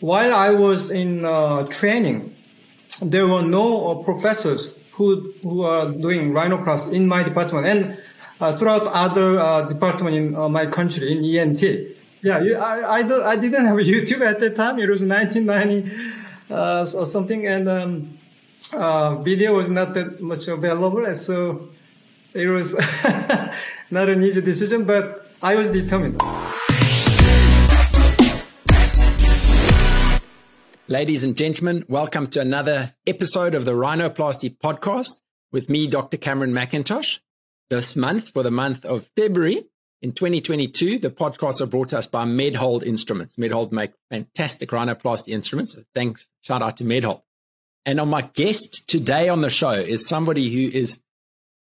while I was in uh, training, there were no uh, professors who who are doing rhinoplasty in my department and uh, throughout other uh, department in uh, my country in ENT. Yeah, you, I I, don't, I didn't have YouTube at that time. It was 1990 uh, or something, and um, uh, video was not that much available, and so it was not an easy decision. But I was determined. Ladies and gentlemen, welcome to another episode of the Rhinoplasty podcast with me, Dr. Cameron McIntosh. This month, for the month of February in 2022, the podcasts are brought to us by Medhold Instruments. Medhold make fantastic rhinoplasty instruments. Thanks. Shout out to Medhold. And on my guest today on the show is somebody who is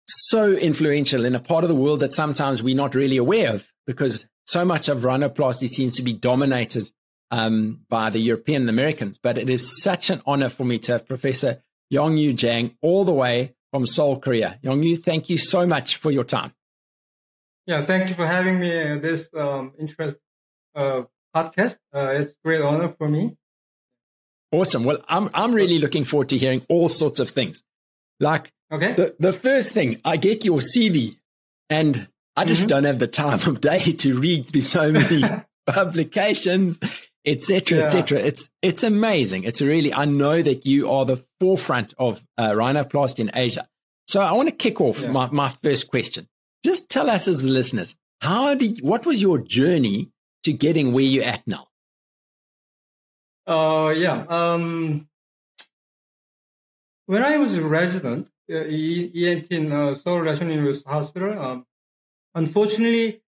so influential in a part of the world that sometimes we're not really aware of because so much of rhinoplasty seems to be dominated um, by the European Americans. But it is such an honor for me to have Professor Yongju Jang all the way from Seoul, Korea. Yongju, thank you so much for your time. Yeah, thank you for having me in this um, interest uh, podcast. Uh, it's a great honor for me. Awesome. Well, I'm I'm really looking forward to hearing all sorts of things. Like okay. the, the first thing, I get your CV and I just mm-hmm. don't have the time of day to read through so many publications etc., yeah. etc. It's it's amazing. It's really I know that you are the forefront of uh, rhinoplasty in Asia. So I want to kick off yeah. my, my first question. Just tell us as the listeners, how did what was your journey to getting where you're at now? Uh yeah. Um when I was a resident uh, ENT in uh, Seoul National University Hospital, um, unfortunately,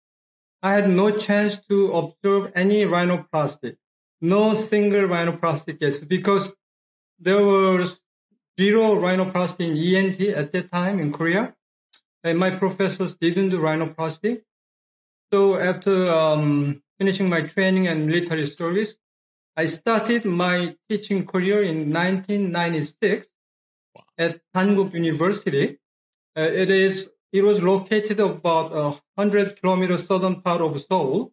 I had no chance to observe any rhinoplasty no single rhinoplasty case because there was zero rhinoplasty in ENT at that time in Korea. And my professors didn't do rhinoplasty. So after um, finishing my training and military service, I started my teaching career in 1996 at Dankook University. Uh, it is it was located about a hundred kilometers southern part of Seoul,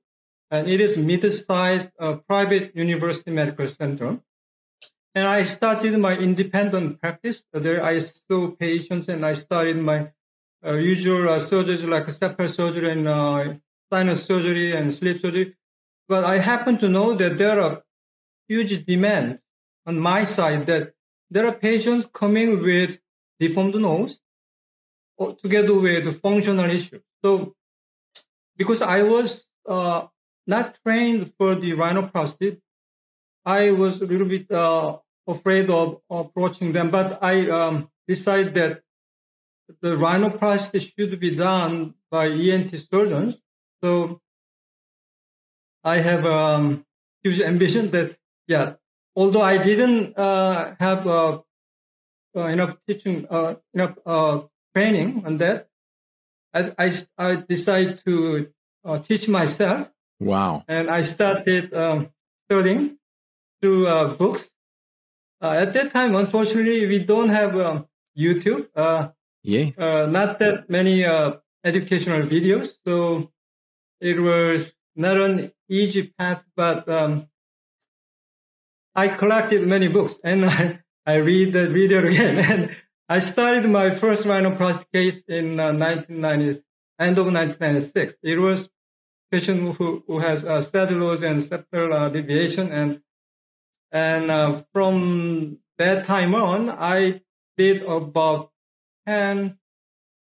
and it is mid-sized uh, private university medical center. And I started my independent practice. There I saw patients and I started my uh, usual uh, surgeries like septal surgery and uh, sinus surgery and sleep surgery. But I happen to know that there are huge demand on my side that there are patients coming with deformed nose together with functional issues. So because I was uh, not trained for the rhinoplasty. I was a little bit uh, afraid of approaching them, but I um, decided that the rhinoplasty should be done by ENT surgeons. So I have um, huge ambition that, yeah, although I didn't uh, have uh, uh, enough teaching, uh, enough uh, training on that, I, I, I decided to teach myself Wow. And I started um, studying through uh, books. Uh, at that time, unfortunately, we don't have um, YouTube. Uh, yes. Uh, not that many uh, educational videos. So it was not an easy path, but um, I collected many books and I, I read the video again. And I started my first rhinoplasty case in uh, 1990, end of 1996. It was patient who, who has uh, saddle nose and septal uh, deviation. And, and uh, from that time on, I did about 10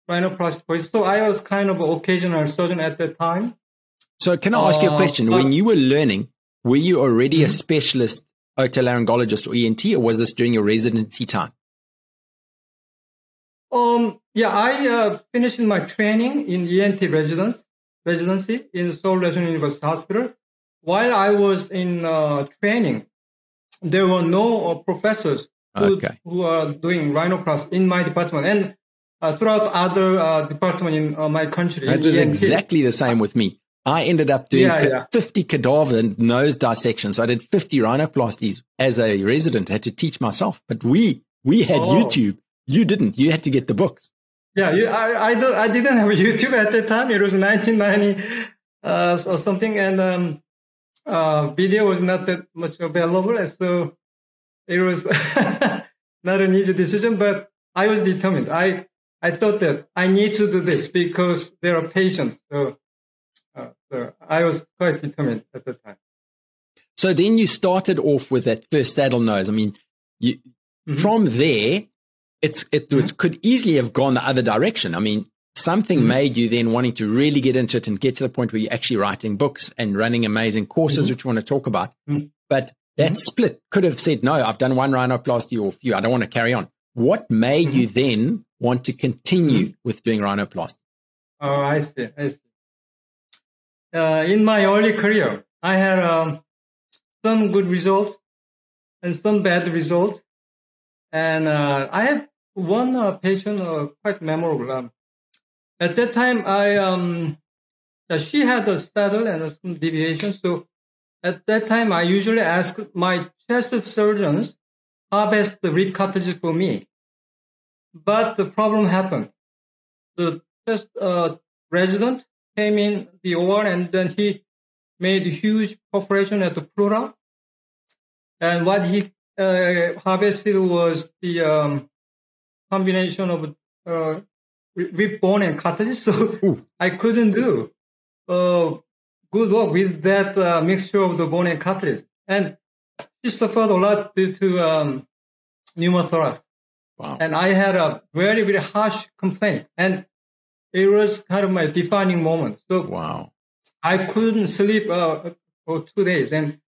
rhinoplasty So I was kind of an occasional surgeon at that time. So can I ask you a uh, question? when you were learning, were you already mm-hmm. a specialist otolaryngologist or ENT, or was this during your residency time? Um, yeah, I uh, finished my training in ENT residence residency in Seoul National University Hospital. While I was in uh, training, there were no uh, professors who, okay. who are doing rhinoplasty in my department and uh, throughout other uh, departments in uh, my country. That was exactly the same with me. I ended up doing yeah, yeah. 50 cadaver nose dissections. I did 50 rhinoplasties as a resident. I had to teach myself, but we, we had oh. YouTube. You didn't. You had to get the books. Yeah, you, I, I, don't, I didn't have YouTube at that time. It was 1990 uh, or something. And um, uh, video was not that much available, and so it was not an easy decision. But I was determined. I I thought that I need to do this because there are patients. So, uh, so I was quite determined at the time. So then you started off with that first saddle nose. I mean, you, mm-hmm. from there, it's it mm-hmm. could easily have gone the other direction. I mean, something mm-hmm. made you then wanting to really get into it and get to the point where you're actually writing books and running amazing courses, mm-hmm. which we want to talk about. Mm-hmm. But that mm-hmm. split could have said, no, I've done one rhinoplasty or few. I don't want to carry on. What made you then want to continue with doing rhinoplasty? Oh, I see. I see. Uh, in my early career, I had um, some good results and some bad results. And uh, I have one uh, patient uh, quite memorable. Um, at that time, I um, she had a saddle and some deviation. So at that time, I usually ask my chest surgeons harvest the rib cartilage for me. But the problem happened. The chest uh, resident came in the OR and then he made a huge perforation at the pleura. And what he uh, harvested was the um, combination of uh, rib bone and cartilage. So Ooh. I couldn't do uh, good work with that uh, mixture of the bone and cartilage. And she suffered a lot due to um, pneumothorax. Wow. And I had a very, very harsh complaint. And it was kind of my defining moment. So wow. I couldn't sleep uh, for two days, and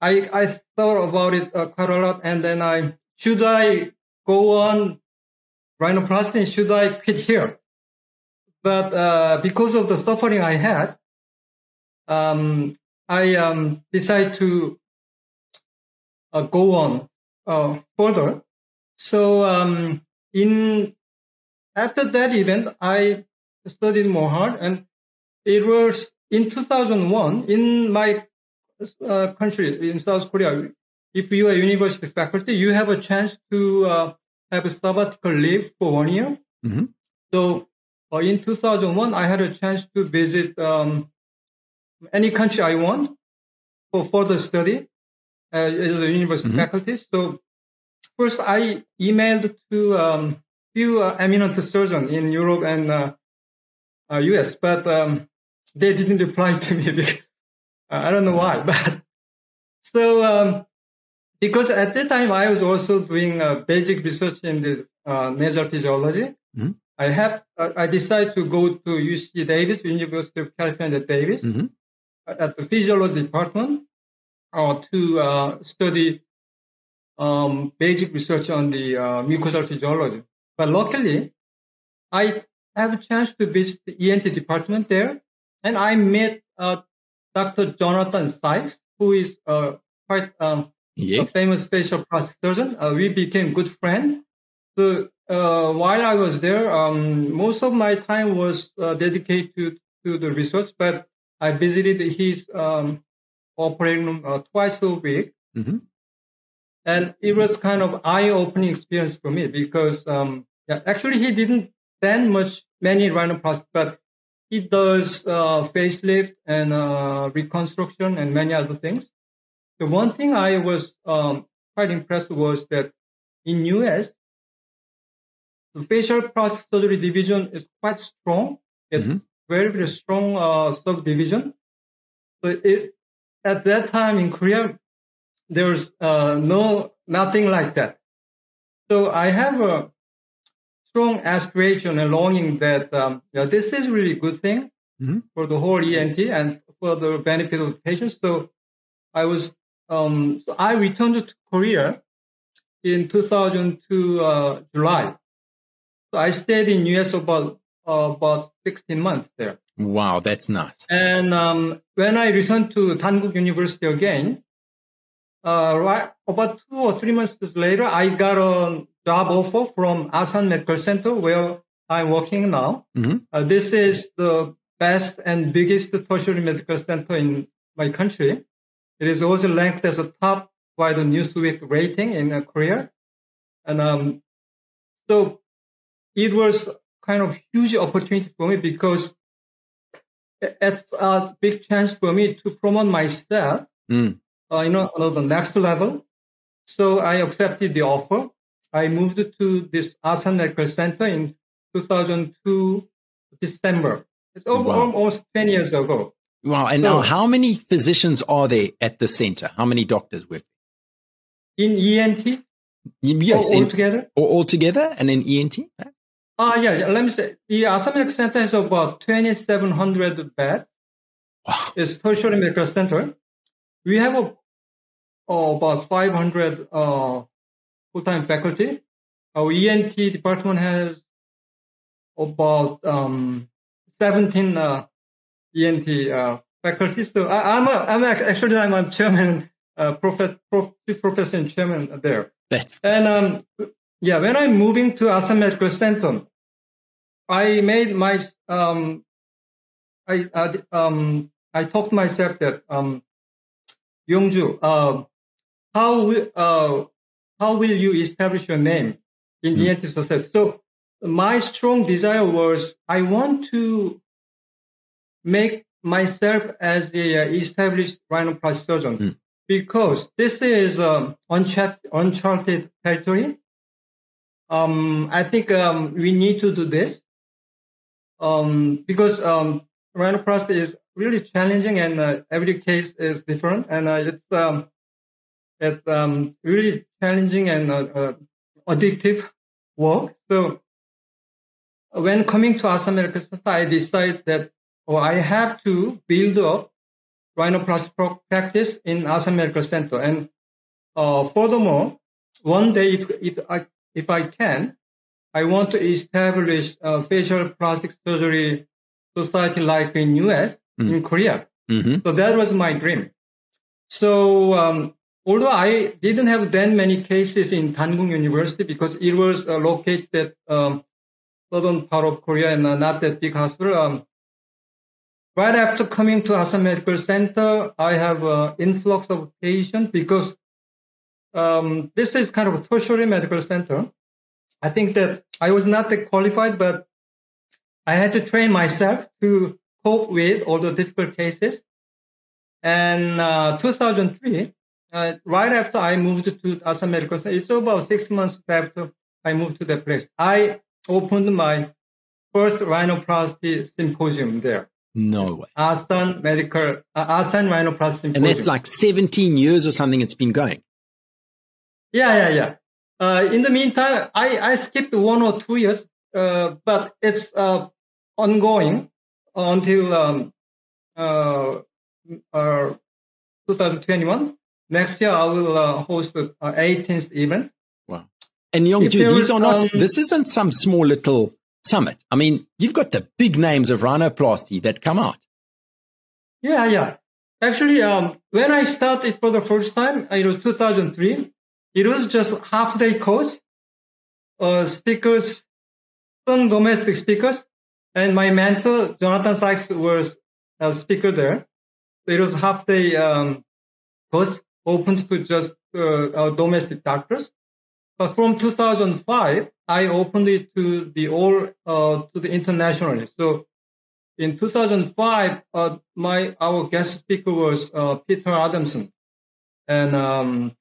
I I thought about it uh, quite a lot. And then I should I go on rhinoplasty? Should I quit here? But uh, because of the suffering I had, um, I um, decided to uh, go on uh, further. So um, in after that event, I studied more hard, and it was in 2001 in my uh, country in South Korea. If you are university faculty, you have a chance to uh, have a sabbatical leave for one year. Mm-hmm. So uh, in 2001, I had a chance to visit um, any country I want for further study uh, as a university mm-hmm. faculty. So first, I emailed to um, few uh, eminent surgeons in Europe and US, uh, but um, they didn't reply to me. Because, I don't know why, but so um, because at that time I was also doing uh, basic research in the uh, nasal physiology. Mm-hmm. I have uh, I decided to go to UC Davis, University of California, Davis, mm-hmm. at the physiology department uh, to uh, study um, basic research on the uh, mucosal physiology. But luckily, I have a chance to visit the ENT department there, and I met uh, Dr. Jonathan Sykes, who is uh, quite um, yes. a famous facial plastic surgeon. Uh, we became good friends. So uh, while I was there, um, most of my time was uh, dedicated to, to the research, but I visited his um, operating room uh, twice a week. Mm-hmm. And it was kind of eye-opening experience for me because um, yeah, actually he didn't send much many rhinoplasty, but he does uh, facelift and uh, reconstruction and many other things. The one thing I was um, quite impressed was that in US, the facial plastic surgery division is quite strong. It's mm-hmm. very, very strong uh, subdivision. So it, at that time in Korea, there's uh, no nothing like that. So I have a strong aspiration and longing that um, yeah, this is really a good thing mm-hmm. for the whole ENT and for the benefit of the patients. So I was um, so I returned to Korea in 2002 uh, July. So I stayed in US about uh, about 16 months there. Wow, that's nuts. And um, when I returned to Dankook University again, right about two or three months later, I got a job offer from Asan Medical Center where I'm working now. Mm-hmm. Uh, this is the best and biggest tertiary medical center in my country. It is also ranked as a top by the Newsweek rating in uh, Korea. And um, so it was kind of huge opportunity for me because it's a big chance for me to promote myself, Mm. Uh, you know, the next level. So I accepted the offer. I moved to this Asan Medical Center in 2002 December. It's al- Wow. almost 10 years ago. Wow. And So- now, how many physicians are there at the center? How many doctors work? In ENT, Yes, all, in, altogether. or all together, and in ENT. Ah, yeah, yeah, let me say, the Asan Medical Center has about 2,700 beds. Wow. It's tertiary medical center. We have a, oh, about 500 uh, full-time faculty. Our ENT department has about um, 17 uh, ENT uh, faculty. So I, I'm, a, I'm a, actually I'm a chairman, uh, prof- prof- professor and chairman there. That's And um, yeah, when I'm moving to Asan Medical Center, I made my um, I uh, um, I talked myself that um, Yongju, uh, how will uh, how will you establish your name in the ENT society? So my strong desire was I want to make myself as a uh, established rhinoplasty surgeon Hmm. because this is um, uncharted, uncharted territory. Um, I think um, we need to do this um, because um, rhinoplasty is really challenging and uh, every case is different and uh, it's um, it's um, really challenging and uh, uh, addictive work. So when coming to Asan Medical Center, I decided that oh, I have to build up rhinoplasty practice in Asan Medical Center. And uh, furthermore, one day, if, if I if I can, I want to establish a facial plastic surgery society like in US, Mm. in Korea. hmm So that was my dream. So um, although I didn't have that many cases in Dankook University because it was uh, located at um, southern part of Korea and uh, not that big hospital. Um, right after coming to Asan Medical Center, I have an influx of patients because um, this is kind of a tertiary medical center. I think that I was not that qualified, but I had to train myself to cope with all the difficult cases. And uh, 2003, uh, right after I moved to Asan Medical Center, it's about six months after I moved to that place. I opened my first rhinoplasty symposium there. No way. Asan Medical, uh, Asan Rhinoplasty Symposium. And that's like 17 years or something it's been going. Yeah, yeah, yeah. Uh, in the meantime, I, I skipped one or two years, uh, but it's uh, ongoing until um, uh, uh, 2021. Next year, I will uh, host the uh, 18th event. Wow. And If Yongju, these are not, um, this isn't some small little summit. I mean, you've got the big names of rhinoplasty that come out. Yeah, yeah. Actually, um, when I started for the first time, it was 2003. It was just half day course, uh, speakers, some domestic speakers, and my mentor, Jonathan Sykes, was a speaker there. So it was half day, um, course open to just, uh, domestic doctors. But from 2005, I opened it to the all, uh, to the internationally. So in 2005, uh, my our guest speaker was uh, Peter Adamson, and um,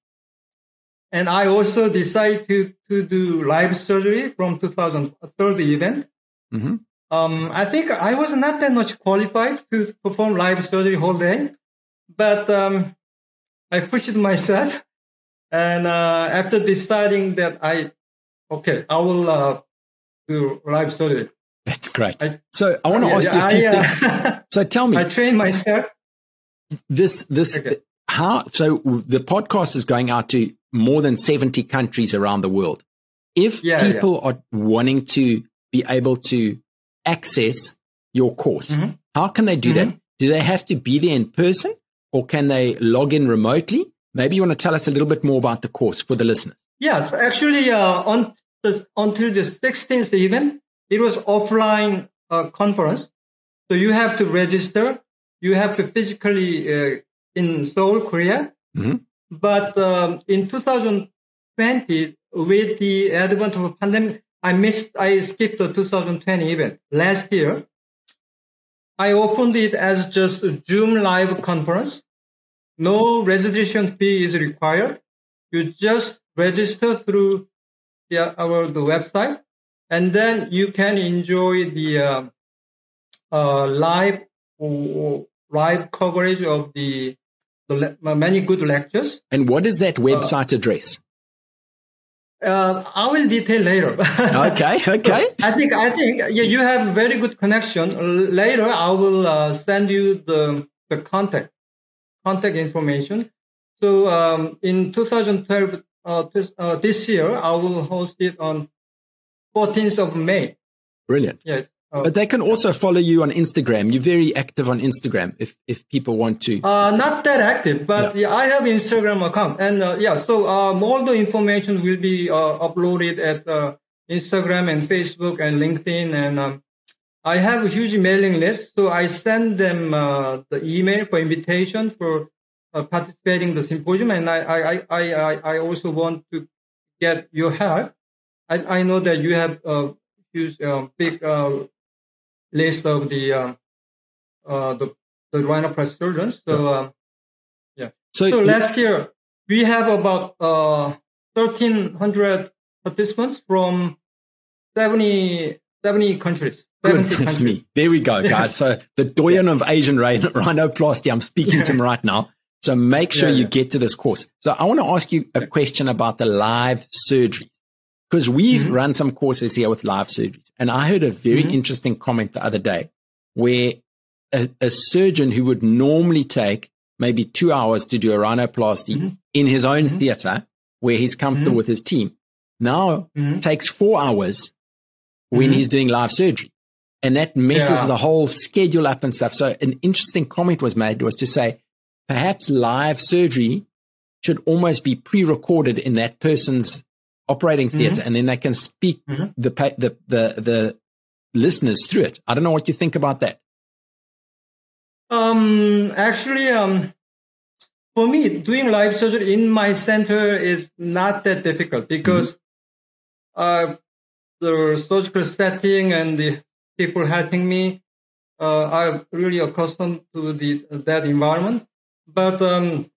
and I also decided to to do live surgery from 2003 event. hmm Um, I think I was not that much qualified to perform live surgery whole day, but um, I pushed myself, and uh, after deciding that I, okay, I will uh, do live surgery. That's great. I- so I want to Yeah, ask you a few I, things. uh, So tell me I trained myself. this, this, Okay. how, so the podcast is going out to more than 70 countries around the world. If Yeah, yeah. people are wanting to be able to access your course, Mhm. how can they do that? Mhm. Do they have to be there in person or can they log in remotely? Maybe you want to tell us a little bit more about the course for the listeners. Yes, actually, uh, on the, until the 16th event, it was offline uh, conference. So you have to register. You have to physically uh, in Seoul, Korea. Mhm. But um, in 2020, with the advent of a pandemic, I missed. I skipped the 2020 event last year. I opened it as just a Zoom live conference. No registration fee is required. You just register through the, our the website, and then you can enjoy the uh, uh, live live coverage of the, the many good lectures. And what is that website uh, address? Uh, I will detail later. okay, okay. I think I think yeah, you have very good connection. Later, I will uh, send you the the contact contact information. So um, in 2012, uh, this, uh, this year, I will host it on 14th of May. Brilliant. Yes. Uh, but they can also follow you on Instagram. You're very active on Instagram if, if people want to. Uh, not that active, but yeah. yeah I have Instagram account. And uh, yeah, so um, all the information will be uh, uploaded at uh, Instagram and Facebook and LinkedIn. And um, I have a huge mailing list. So I send them uh, the email for invitation for participating the symposium. And I, I, I, I, I also want to get your help. I, I know that you have a huge, big list of the uh, uh, the the rhinoplasty surgeons. So um, yeah. So, so last year we have about uh, 1,300 participants from 70, 70 countries. Goodness countries. me. There we go, guys. So the doyen of Asian rhinoplasty, I'm speaking to him right now. So make sure yeah, you get to this course. So I want to ask you a question about the live surgeries because we've mm-hmm. run some courses here with live surgeries. And I heard a very mm-hmm. interesting comment the other day where a, a, surgeon who would normally take maybe two hours to do a rhinoplasty mm-hmm. in his own mm-hmm. theater where he's comfortable mm-hmm. with his team now mm-hmm. takes four hours when he's doing live surgery. And that messes yeah. the whole schedule up and stuff. So an interesting comment was made was to say, perhaps live surgery should almost be pre-recorded in that person's operating theater, mm-hmm. and then they can speak mm-hmm. the, the the the listeners through it. I don't know what you think about that. Um, actually, um, for me, doing live surgery in my center is not that difficult because mm-hmm. uh, the surgical setting and the people helping me, uh, I'm really accustomed to the that environment. But um,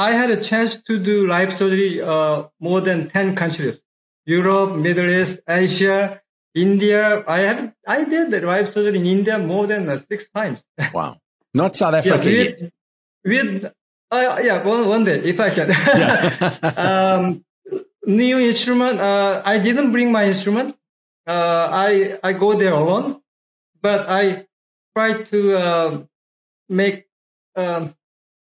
I had a chance to do live surgery uh, more than 10 countries. Europe, Middle East, Asia, India. I have I did the live surgery in India more than uh, six times. Wow. Not South Africa yeah, with, yet. With uh, yeah, one one day if I can. Yeah. um, new instrument. Uh, I didn't bring my instrument. Uh, I I go there alone, but I try to uh, make um,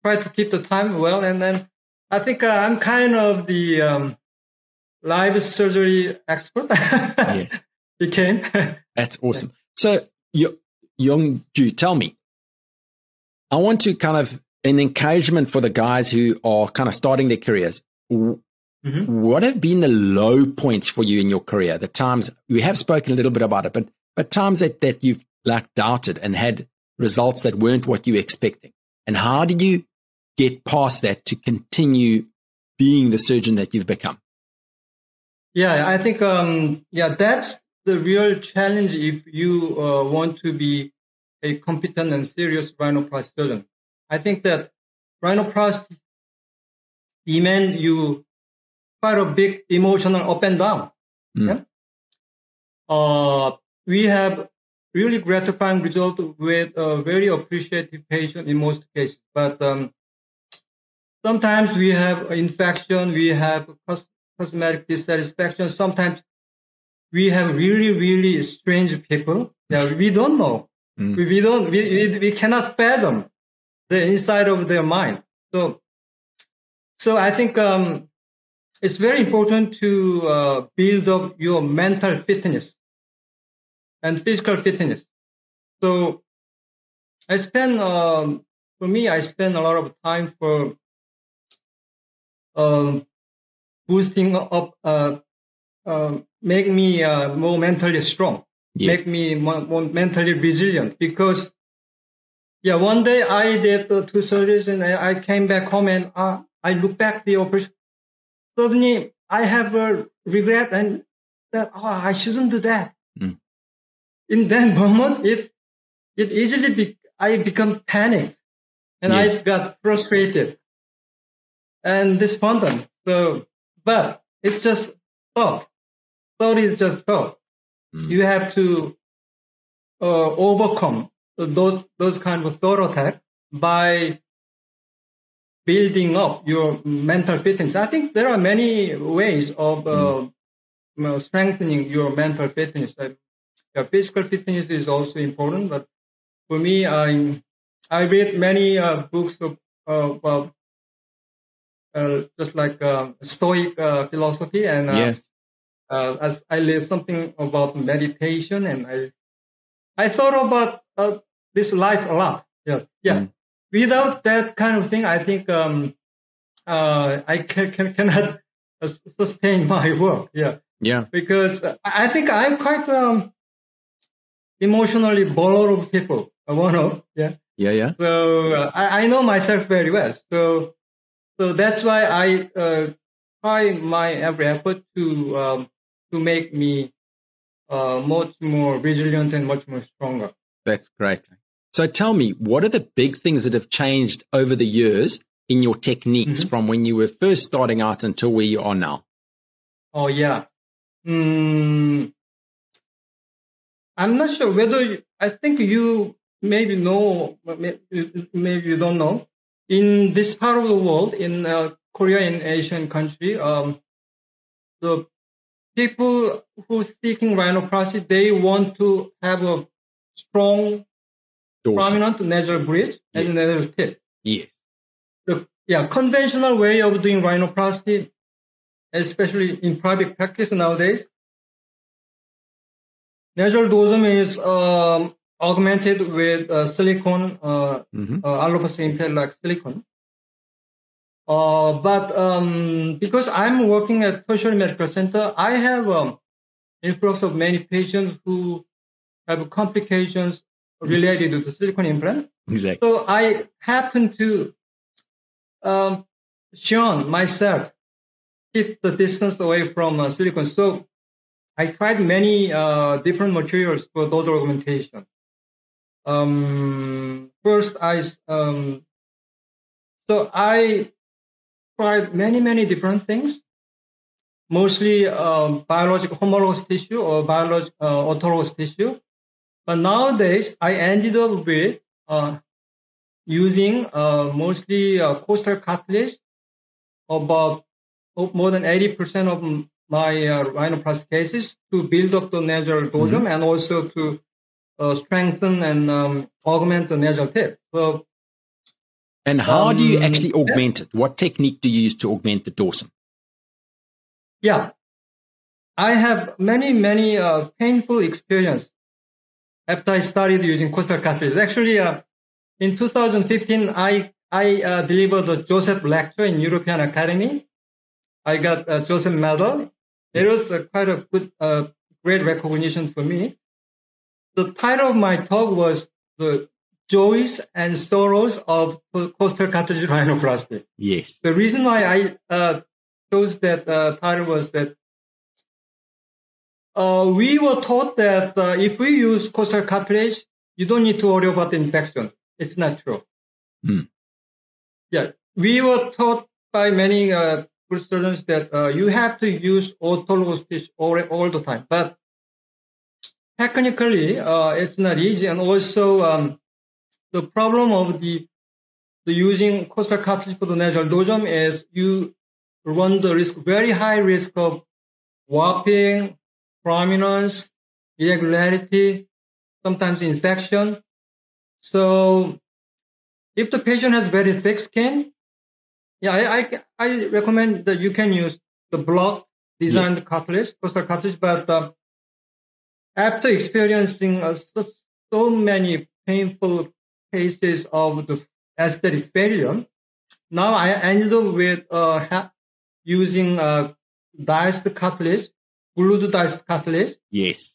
try to keep the time well. And then I think uh, I'm kind of the um, live surgery expert. yeah. Became. That's awesome. So, Young Ju, tell me. I want to kind of an encouragement for the guys who are kind of starting their careers. Mm-hmm. What have been the low points for you in your career? The times we have spoken a little bit about it, but but times that that you've like doubted and had results that weren't what you were expecting. And how did you get past that to continue being the surgeon that you've become? Yeah, I think um, yeah, that's the real challenge if you uh, want to be a competent and serious rhinoplasty surgeon. I think that rhinoplasty demand you quite a big emotional up and down. Mm. Yeah? Uh, we have really gratifying result with a very appreciative patient in most cases, but um, Sometimes we have infection, we have cosmetic dissatisfaction. Sometimes we have really, really strange people that we don't know. Mm. We, we, don't, we, we cannot fathom the inside of their mind. So, so I think, um, it's very important to uh, build up your mental fitness and physical fitness. So I spend, um, for me, I spend a lot of time for um, boosting up, uh, uh, make me uh, more mentally strong, yes. make me more, more, mentally resilient. Because, yeah, one day I did uh, two surgeries and I came back home and uh, I look back the operation. Suddenly, I have a regret and that oh, I shouldn't do that. Mm. In that moment, it's it easily be, I become panicked and Yes. I got frustrated and despondent. So, but it's just thought. Thought is just thought. Mm. You have to uh, overcome those those kind of thought attack by building up your mental fitness. I think there are many ways of uh, know, strengthening your mental fitness. Uh, yeah, physical fitness is also important, but for me, I I read many uh, books of uh, about uh, just like uh, Stoic uh, philosophy, and uh, yes. uh, as I read something about meditation, and I I thought about uh, this life a lot. Yeah, yeah. Mm. Without that kind of thing, I think um, uh, I can, can, cannot sustain my work. Yeah, Yeah. because I I think I'm quite um, emotionally vulnerable people. I want to, yeah. Yeah. Yeah. So uh, I, I know myself very well. So so that's why I uh, try my every effort to um, to make me uh, much more resilient and much more stronger. That's great. So tell me, what are the big things that have changed over the years in your techniques Mhm. from when you were first starting out until where you are now? Oh yeah. Mm, I'm not sure whether you, I think you maybe know, maybe you don't know. In this part of the world, in uh, Korea, in Asian country, um, the people who seeking rhinoplasty, they want to have a strong, prominent nasal bridge and Yes. nasal tip. Yes. the yeah conventional way of doing rhinoplasty, especially in private practice nowadays, nasal dorsum is um, augmented with uh, silicone, uh, hmm uh, like silicone. Uh, but um, because I'm working at tertiary medical center, I have um, influx of many patients who have complications related to the silicone implant. Exactly. So I happen to um, shun myself, keep the distance away from uh, silicone. So I tried many uh, different materials for those augmentation. Um, first, I um, so I tried many many different things, mostly um, biological homologous tissue or biological uh, autologous tissue. But nowadays, I ended up with uh, using uh, mostly uh, costal cartilage. About oh, more than 80% of my uh, rhinoplasty cases to build up the nasal dorsum and also to uh, strengthen and um, augment the nasal tip. So And how do you Um, actually augment it? What technique do you use to augment the dorsum? yeah, I have many, many uh, painful experience after I started using costal cartilage. Actually, uh, in 2015, I I uh, delivered the Joseph lecture in European Academy. I got a Joseph medal. It was quite a good, uh, great recognition for me. The title of my talk was the joys and sorrows of costal cartilage rhinoplasty. Yes. The reason why I uh, chose that uh, title was that uh, we were taught that uh, if we use costal cartilage, you don't need to worry about infection. It's not true. Hmm. Yeah, we were taught by many uh, surgeons that uh, you have to use autologous tissue all, all the time. But technically, uh, it's not easy. And also, um, the problem of the the using costal cartilage for the nasal dorsum is you run the risk, very high risk of warping, prominence, irregularity, sometimes infection. So if the patient has very thick skin, yeah, I, I, I recommend that you can use the block designed cartilage, costal cartilage, but uh, after experiencing uh, so many painful cases of the aesthetic failure, now I ended up with uh, using uh, diced cartilage, glued diced cartilage, Yes.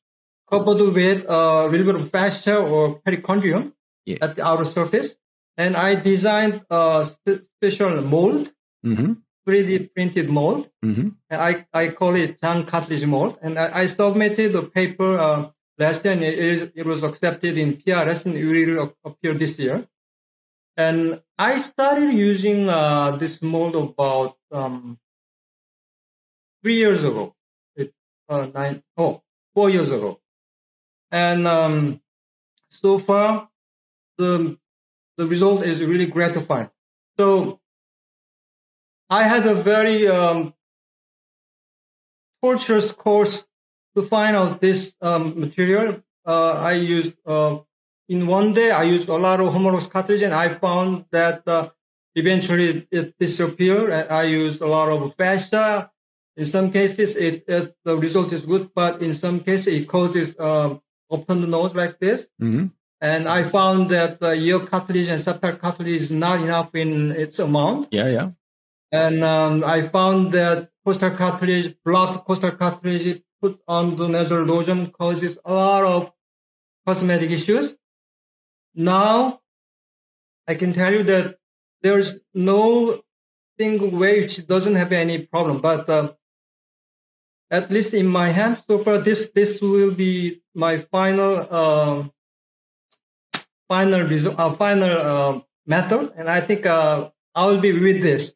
covered with a little bit of fascia or perichondrium Yeah. at the outer surface. And I designed a spe- special mold, hmm 3D printed mold. hmm And I, I call it Jang cartilage mold. And I, I submitted the paper uh, last year, and it, is, it was accepted in PRS, and it will appear this year. And I started using uh, this mold about um, three years ago, it, uh, nine, oh, four years ago. And um, so far, the the result is really gratifying. So I had a very um, torturous course to find out this um, material. Uh, I used uh, in one day. I used a lot of homologous cartilage, and I found that uh, eventually it disappeared. I used a lot of fascia. In some cases, it, it, the result is good, but in some cases, it causes um, open the nose like this. Mm-hmm. And I found that the ear cartilage and septal cartilage is not enough in its amount. Yeah, yeah. And um, I found that costal cartilage, blood costal cartilage put on the nasal lotion causes a lot of cosmetic issues. Now, I can tell you that there's no single way which doesn't have any problem, but uh, at least in my hand so far, this this will be my final uh, final result, uh, final uh, method, and I think uh, I will be with this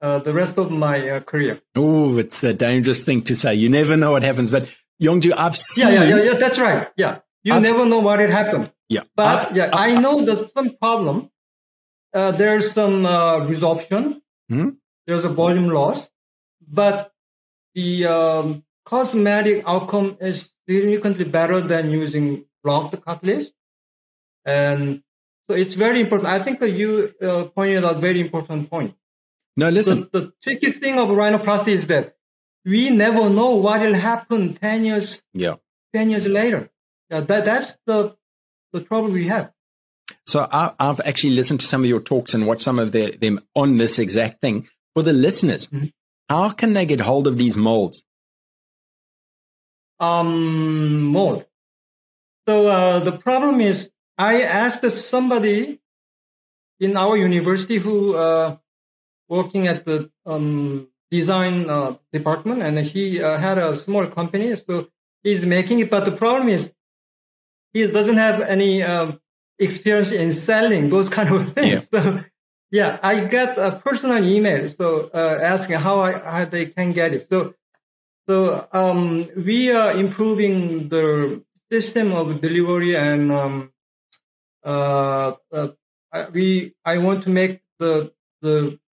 uh, the rest of my uh, career. Oh, it's a dangerous thing to say. You never know what happens, but Yongju, I've seen. Yeah, yeah, yeah, yeah that's right. Yeah, you I've never know what it happened. Yeah, but I've, yeah, I've, i know there's some problem. there's some resorption. Hmm? There's a volume loss, but the um, cosmetic outcome is significantly better than using blocked cartilage. And so it's very important. I think that you uh, pointed out a very important point. No, listen. The, the tricky thing of rhinoplasty is that we never know what will happen 10 years, yeah. 10 years later. Yeah, that, that's the, the trouble we have. So I, have actually listened to some of your talks and watched some of the, them on this exact thing. For the listeners, mm-hmm. How can they get hold of these molds? Um, mold. So uh, the problem is, I asked somebody in our university who uh, working at the um, design uh, department, and he uh, had a small company, so he's making it. But the problem is, he doesn't have any um, experience in selling those kind of things. Yeah. So yeah, I got a personal email so uh, asking how I how they can get it. So so um, we are improving the system of delivery and um, uh, uh, we I want to make the the the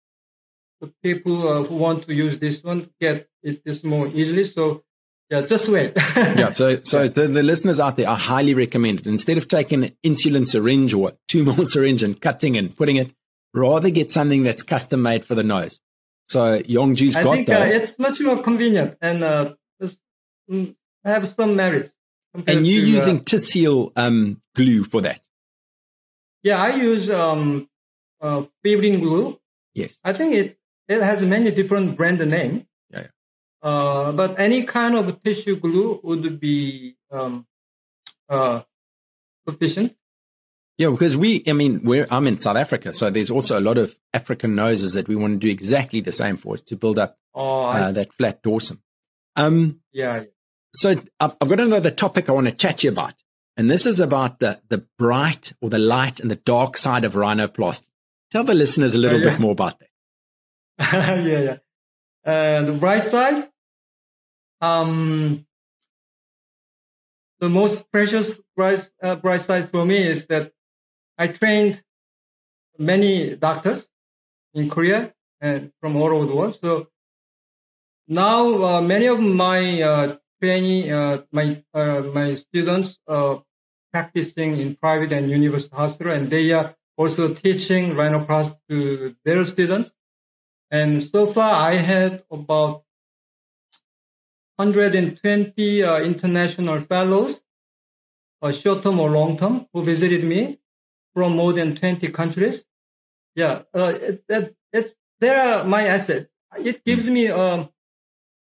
people uh, who want to use this one get it this more easily. So yeah, just wait. yeah, so so the, the, listeners out there, I highly recommend it. Instead of taking an insulin syringe or two more syringe and cutting and putting it, rather get something that's custom made for the nose. So Yongju's got I think, uh, it's much more convenient and uh, mm, have some merits. And you're to, using uh, TISSEEL um, glue for that? Yeah, I use um, uh, glue. Yes. I think it, it has many different brand name. Yeah. Uh, but any kind of tissue glue would be um, uh, sufficient. Yeah, because we, I mean, we're, I'm in South Africa, so there's also a lot of African noses that we want to do exactly the same for us to build up oh, uh, that flat dorsum. Um, yeah. So I've, I've got another topic I want to chat to you about, and this is about the the bright or the light and the dark side of rhinoplasty. Tell the listeners a little uh, yeah. bit more about that. yeah, yeah. The bright side, um, the most precious bright, uh, bright side for me is that I trained many doctors in Korea and from all over the world. So now uh, many of my uh, uh, my uh, my students are practicing in private and university hospital, and they are also teaching rhinoplasty to their students. And so far, I had about 120 uh, international fellows, uh, short term or long term, who visited me from more than 20 countries. Yeah, uh, it, it, it's they're my asset. It gives me a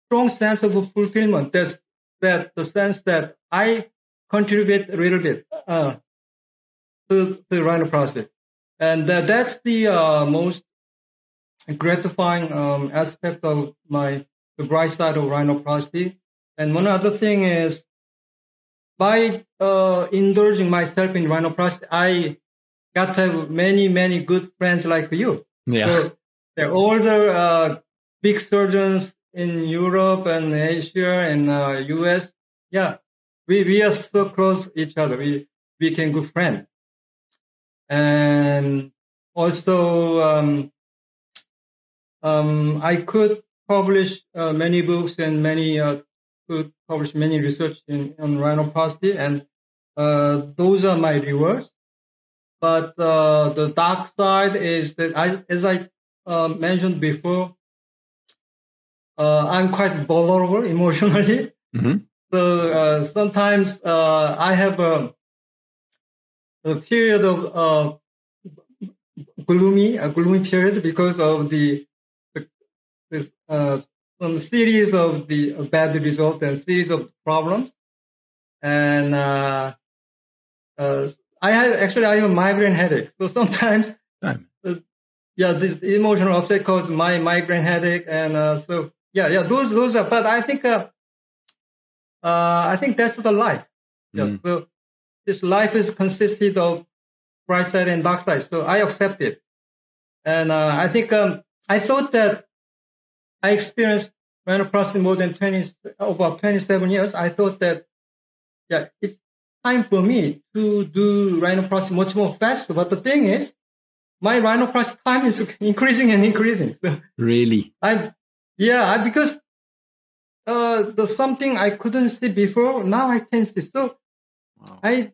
strong sense of fulfillment. That's that the sense that I contribute a little bit uh, to the rhinoplasty, and that, that's the uh, most gratifying um, aspect of my the bright side of rhinoplasty. And one other thing is by uh, indulging myself in rhinoplasty, I got to have many, many good friends like you. Yeah. So they're older, uh, big surgeons in Europe and Asia and uh, US. Yeah, we, we are so close to each other. We became good friends. And also, um, um, I could publish uh, many books and many uh, could publish many research in on rhinoplasty, and uh, those are my rewards. But uh, the dark side is that, I, as I uh, mentioned before, uh, I'm quite vulnerable emotionally. Mm-hmm. So sometimes I have a, a period of gloomy, a gloomy period because of the this uh, some series of the bad results and series of problems. And uh, uh, I have actually I have a migraine headache, so sometimes uh, yeah, the emotional upset causes my migraine headache, and uh, so yeah, yeah, those those are. But I think uh, I think that's the life. Yeah, mm. so this life is consisted of bright side and dark side. So I accept it. And uh, I think um, I thought that I experienced rhinoplasty more than 20, about 27 years. I thought that, yeah, it's time for me to do rhinoplasty much more faster. But the thing is, my rhinoplasty time is increasing and increasing. So really? I, yeah, I, because uh, the something I couldn't see before, now I can see. So wow. I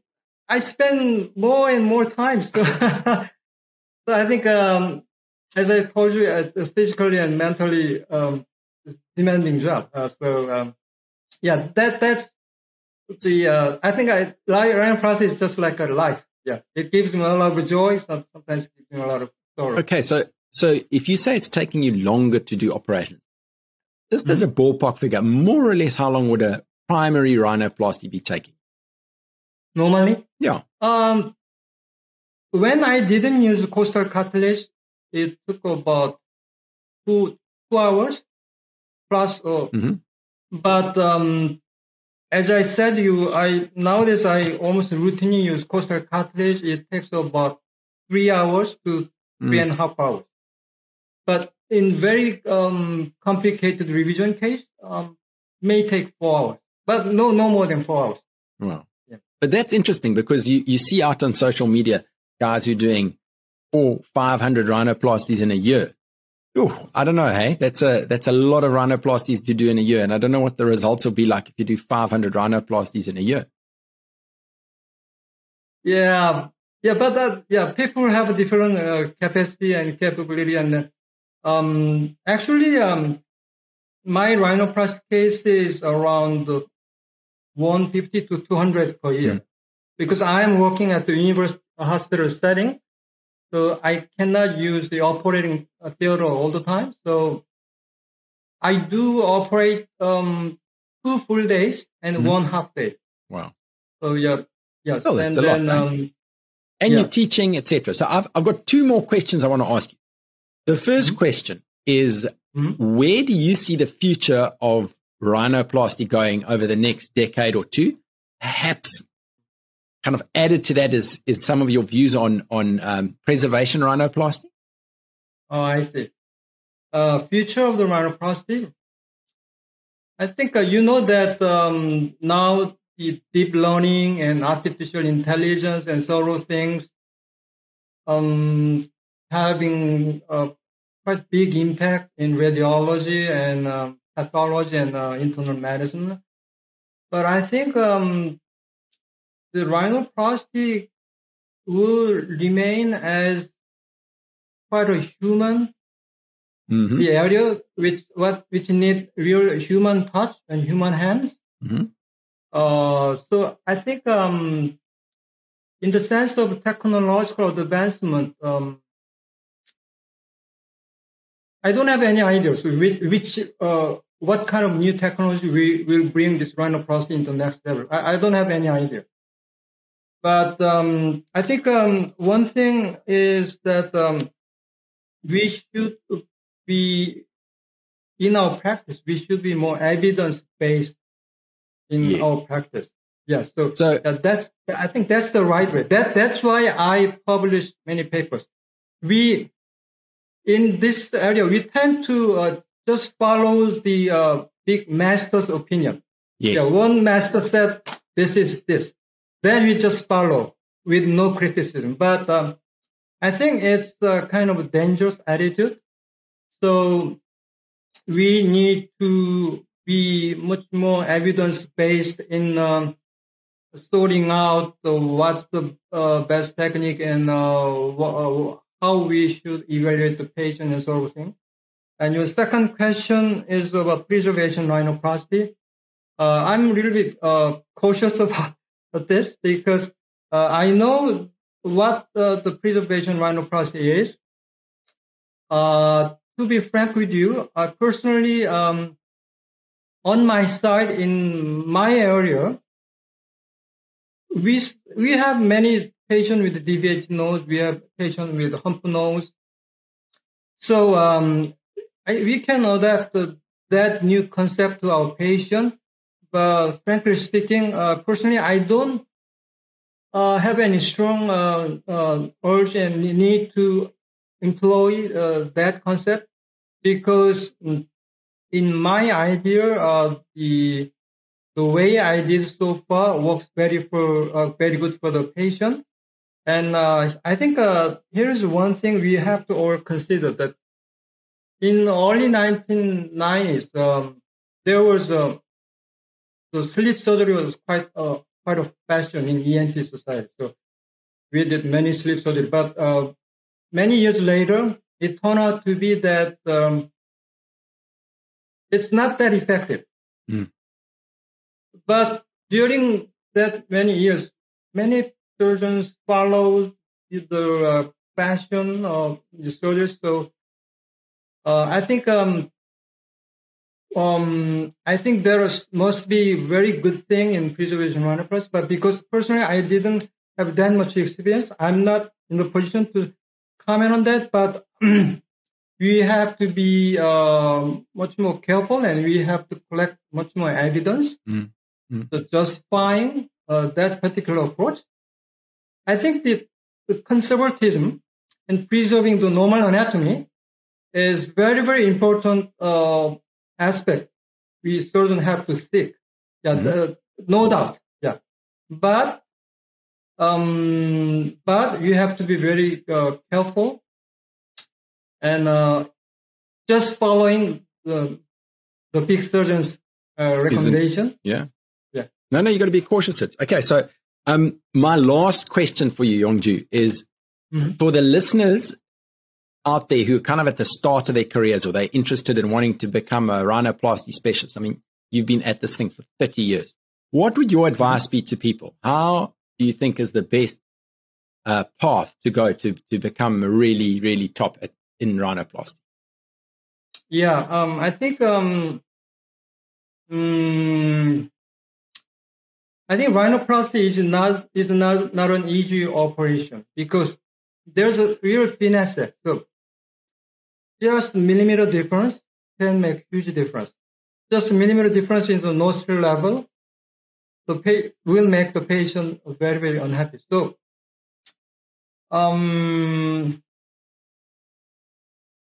I spend more and more time. So, so I think, um, as I told you, it's physically and mentally um, demanding job. Uh, so, um, yeah, that that's the. Uh, I think I rhinoplasty is just like a life. Yeah, it gives me a lot of joy. Sometimes it gives me a lot of sorrow. Okay, so so if you say it's taking you longer to do operations, just mm-hmm. as a ballpark figure, more or less, how long would a primary rhinoplasty be taking? normally? Yeah. Um, when I didn't use costal cartilage, it took about two two hours plus. Uh, mm-hmm. But um, as I said, you I nowadays I almost routinely use costal cartilage. It takes about three hours to three mm. and a half hours. But in very um, complicated revision case, um, may take four hours, but no, no more than four hours. Wow. But that's interesting because you, you see out on social media guys who are doing four, 500 rhinoplasties in a year. Oh, I don't know. Hey, that's a, that's a lot of rhinoplasties to do in a year. And I don't know what the results will be like if you do 500 rhinoplasties in a year. Yeah. Yeah. But that, yeah, people have a different uh, capacity and capability. And, um, actually, um, my rhinoplasty case is around 150 to 200 per year. Mm. Because I am working at the university hospital setting, so I cannot use the operating theater all the time. So I do operate um, two full days and mm-hmm. one half day. Wow. So yeah, yes. Oh, that's and a then, lot. Um, and yeah. you're teaching, etc. So I've I've got two more questions I want to ask you. The 1st mm-hmm. question is, mm-hmm. where do you see the future of rhinoplasty going over the next decade or two. Perhaps kind of added to that is, is some of your views on, on um, preservation rhinoplasty. Oh, I see. Uh, future of the rhinoplasty. I think uh, you know that um, now the deep learning and artificial intelligence and several things um, having a quite big impact in radiology and um, pathology and uh, internal medicine. But I think um, the rhinoplasty will remain as quite a human mm-hmm. the area which what which need real human touch and human hands. Mm-hmm. Uh, so I think um, in the sense of technological advancement, um, I don't have any ideas which, which uh, what kind of new technology we will bring this rhinoplasty into the next level. I, I don't have any idea. But um, I think um, one thing is that um, we should be in our practice. We should be more evidence based in yes. our practice. Yeah. So, so that's, I think that's the right way. That, that's why I publish many papers. We, in this area, we tend to uh, just follow the uh, big master's opinion. Yes. Yeah, one master said this is this. Then we just follow with no criticism. But um, I think it's a kind of a dangerous attitude. So we need to be much more evidence based in um, sorting out what's the uh, best technique and uh, uh, how we should evaluate the patient and sort of thing. And your second question is about preservation rhinoplasty. Uh, I'm really uh, cautious about this because uh, I know what the preservation rhinoplasty is. to be frank with you, I personally, um, on my side in my area, we we have many patients with deviated nose. We have patients with hump nose. So um, I, we can adapt that new concept to our patient. But frankly speaking, uh, personally, I don't uh, have any strong uh, uh urge and need to employ uh, that concept because in my idea, uh, the the way I did so far works very for uh, very good for the patient. And uh, I think uh, here is one thing we have to all consider that in the early 1990s, um, there was a, the sleep surgery was quite uh, quite a fashion in ENT society. So we did many sleep surgery, but uh, many years later, it turned out to be that um, it's not that effective. Mm. But during that many years, many surgeons followed the uh, fashion of the surgery. So uh, I think um, um, I think there is, must be very good thing in preservation rhinoplasty, but because personally I didn't have that much experience, I'm not in the position to comment on that. But we have to be uh, much more careful, and we have to collect much more evidence mm mm. to justifying uh, that particular approach. I think the, the conservatism in preserving the normal anatomy is very, very important uh, aspect we certainly have to stick. Yeah, mm-hmm. the, no doubt. Yeah, but um, but you have to be very uh, careful and uh, just following the the big surgeon's uh, recommendation. Yeah, yeah. no, no, you got to be cautious. Okay, so um, my last question for you, Yongju, is mm-hmm. for the listeners out there who are kind of at the start of their careers or they're interested in wanting to become a rhinoplasty specialist. I mean, you've been at this thing for 30 years. What would your advice be to people? How do you think is the best uh, path to go to, to become really, really top at, in rhinoplasty? Yeah, um, I think um, mm, I think rhinoplasty is not is not, not an easy operation because there's a real finesse. So just millimeter difference can make huge difference. Just millimeter difference in the nostril level, the pa- will make the patient very very unhappy. So, um,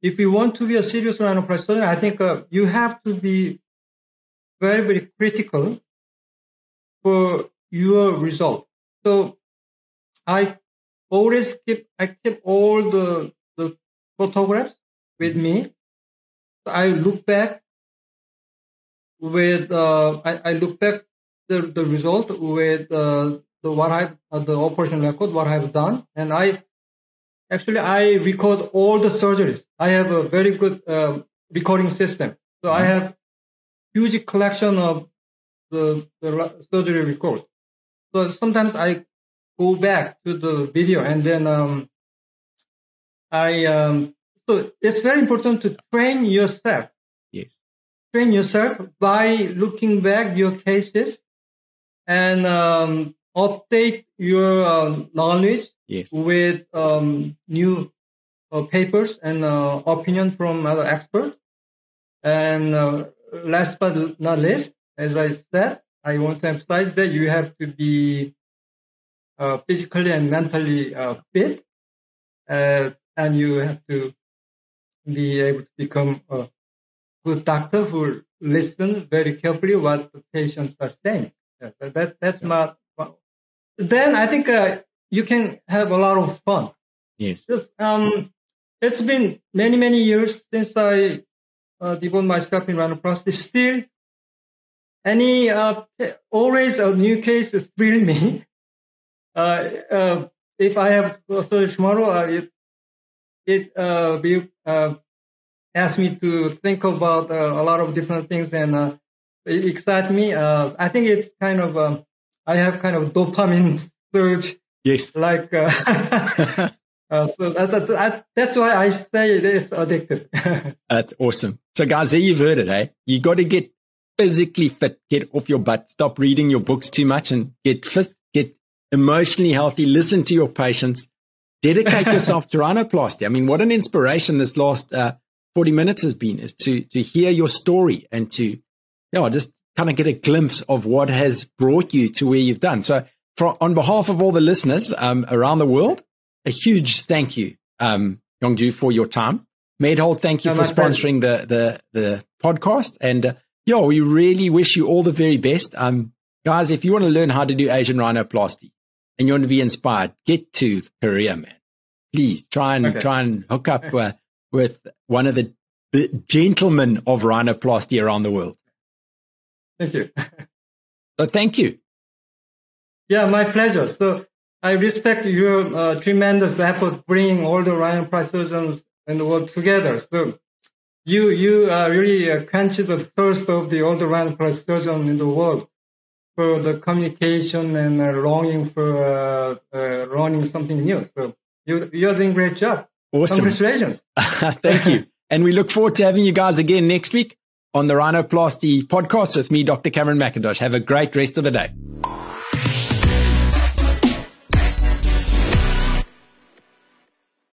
if you want to be a serious rhinoplasty, I think uh, you have to be very very critical for your result. So I always keep I keep all the the photographs with me. I look back with uh, I, I look back the, the result with uh, the what I uh, the operation record what I've done and I actually I record all the surgeries. I have a very good uh, recording system. So I have huge collection of the, the surgery record. So sometimes I go back to the video and then um, I um, so it's very important to train yourself. Yes. Train yourself by looking back your cases and um, update your uh, knowledge yes. with um, new uh, papers and uh, opinion from other experts. And uh, last but not least, as I said, I want to emphasize that you have to be uh, physically and mentally uh, fit, uh, and you have to be able to become a good doctor who listen very carefully what the patients are saying. Yeah, that, that's my. Then I think uh, you can have a lot of fun. Yes. Um, it's been many many years since I uh, devote myself in rhinoplasty. Still, any uh, always a new case thrill me. Uh, uh, if I have a surgery tomorrow, uh, it it uh, will uh, ask me to think about uh, a lot of different things and uh, it excites me. Uh, I think it's kind of um, I have kind of dopamine surge. Yes. Like uh, so that, that, that's why I say it's addictive. that's awesome. So guys, there you've heard it. Hey, you got to get physically fit, get off your butt, stop reading your books too much, and get fit, get emotionally healthy. Listen to your patients. Dedicate yourself to rhinoplasty. I mean, what an inspiration this last uh, 40 minutes has been is to, to hear your story and to, you know, just kind of get a glimpse of what has brought you to where you've done. So for, on behalf of all the listeners um, around the world, a huge thank you, um, Yongju, for your time. Medhold, thank you no, for sponsoring the, the, the podcast. And, uh, yo, we really wish you all the very best. Um, guys, if you want to learn how to do Asian rhinoplasty and you want to be inspired, get to Korea, man. Please try and, okay. try and hook up uh, with one of the, the gentlemen of rhinoplasty around the world. Thank you. so thank you. Yeah, my pleasure. So I respect your uh, tremendous effort bringing all the rhinoplasty surgeons in the world together. So you you are really uh, quench the thirst of the all the rhinoplasty surgeon in the world for the communication and uh, longing for uh, uh, learning something new. So you you're doing great job. Awesome. Congratulations. Thank you. and we look forward to having you guys again next week on the Rhinoplasty podcast with me, Dr. Cameron McIntosh. Have a great rest of the day.